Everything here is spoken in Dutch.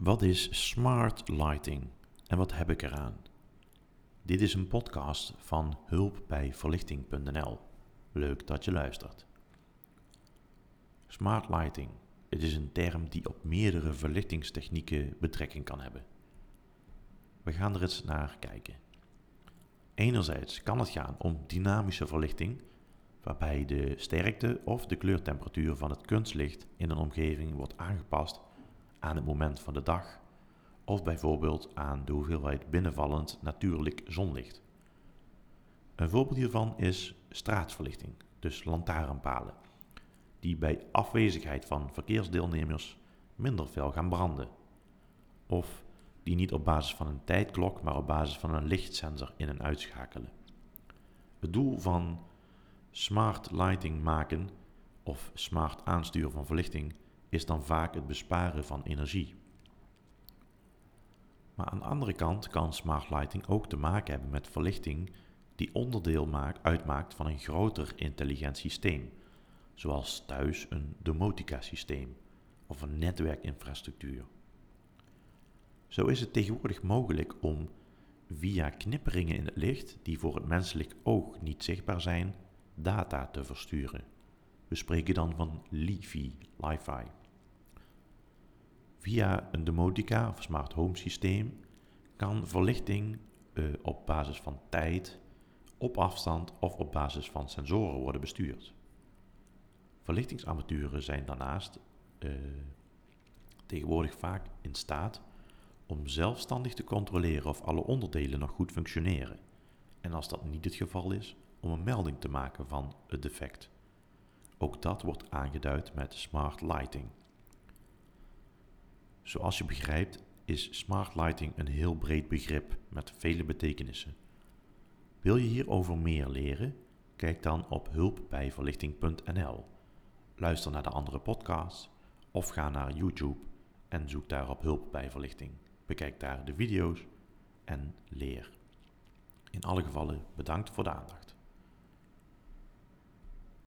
Wat is smart lighting en wat heb ik eraan? Dit is een podcast van hulpbijverlichting.nl. Leuk dat je luistert. Smart lighting. Het is een term die op meerdere verlichtingstechnieken betrekking kan hebben. We gaan er eens naar kijken. Enerzijds kan het gaan om dynamische verlichting, waarbij de sterkte of de kleurtemperatuur van het kunstlicht in een omgeving wordt aangepast aan het moment van de dag of bijvoorbeeld aan de hoeveelheid binnenvallend natuurlijk zonlicht. Een voorbeeld hiervan is straatverlichting, dus lantaarnpalen, die bij afwezigheid van verkeersdeelnemers minder fel gaan branden. Of die niet op basis van een tijdklok, maar op basis van een lichtsensor in- en uitschakelen. Het doel van smart lighting maken of smart aansturen van verlichting is dan vaak het besparen van energie. Maar aan de andere kant kan smart lighting ook te maken hebben met verlichting die onderdeel uitmaakt van een groter intelligent systeem, zoals thuis een domotica systeem of een netwerkinfrastructuur. Zo is het tegenwoordig mogelijk om via knipperingen in het licht, die voor het menselijk oog niet zichtbaar zijn, data te versturen. We spreken dan van LiFi, Li-Fi. Via een domotica of smart home systeem kan verlichting uh, op basis van tijd, op afstand of op basis van sensoren worden bestuurd. Verlichtingsarmaturen zijn daarnaast uh, tegenwoordig vaak in staat om zelfstandig te controleren of alle onderdelen nog goed functioneren. En als dat niet het geval is, om een melding te maken van het defect. Ook dat wordt aangeduid met smart lighting. Zoals je begrijpt is smart lighting een heel breed begrip met vele betekenissen. Wil je hierover meer leren? Kijk dan op hulpbijverlichting.nl. Luister naar de andere podcasts of ga naar YouTube en zoek daar op hulp. Bekijk daar de video's en leer. In alle gevallen bedankt voor de aandacht.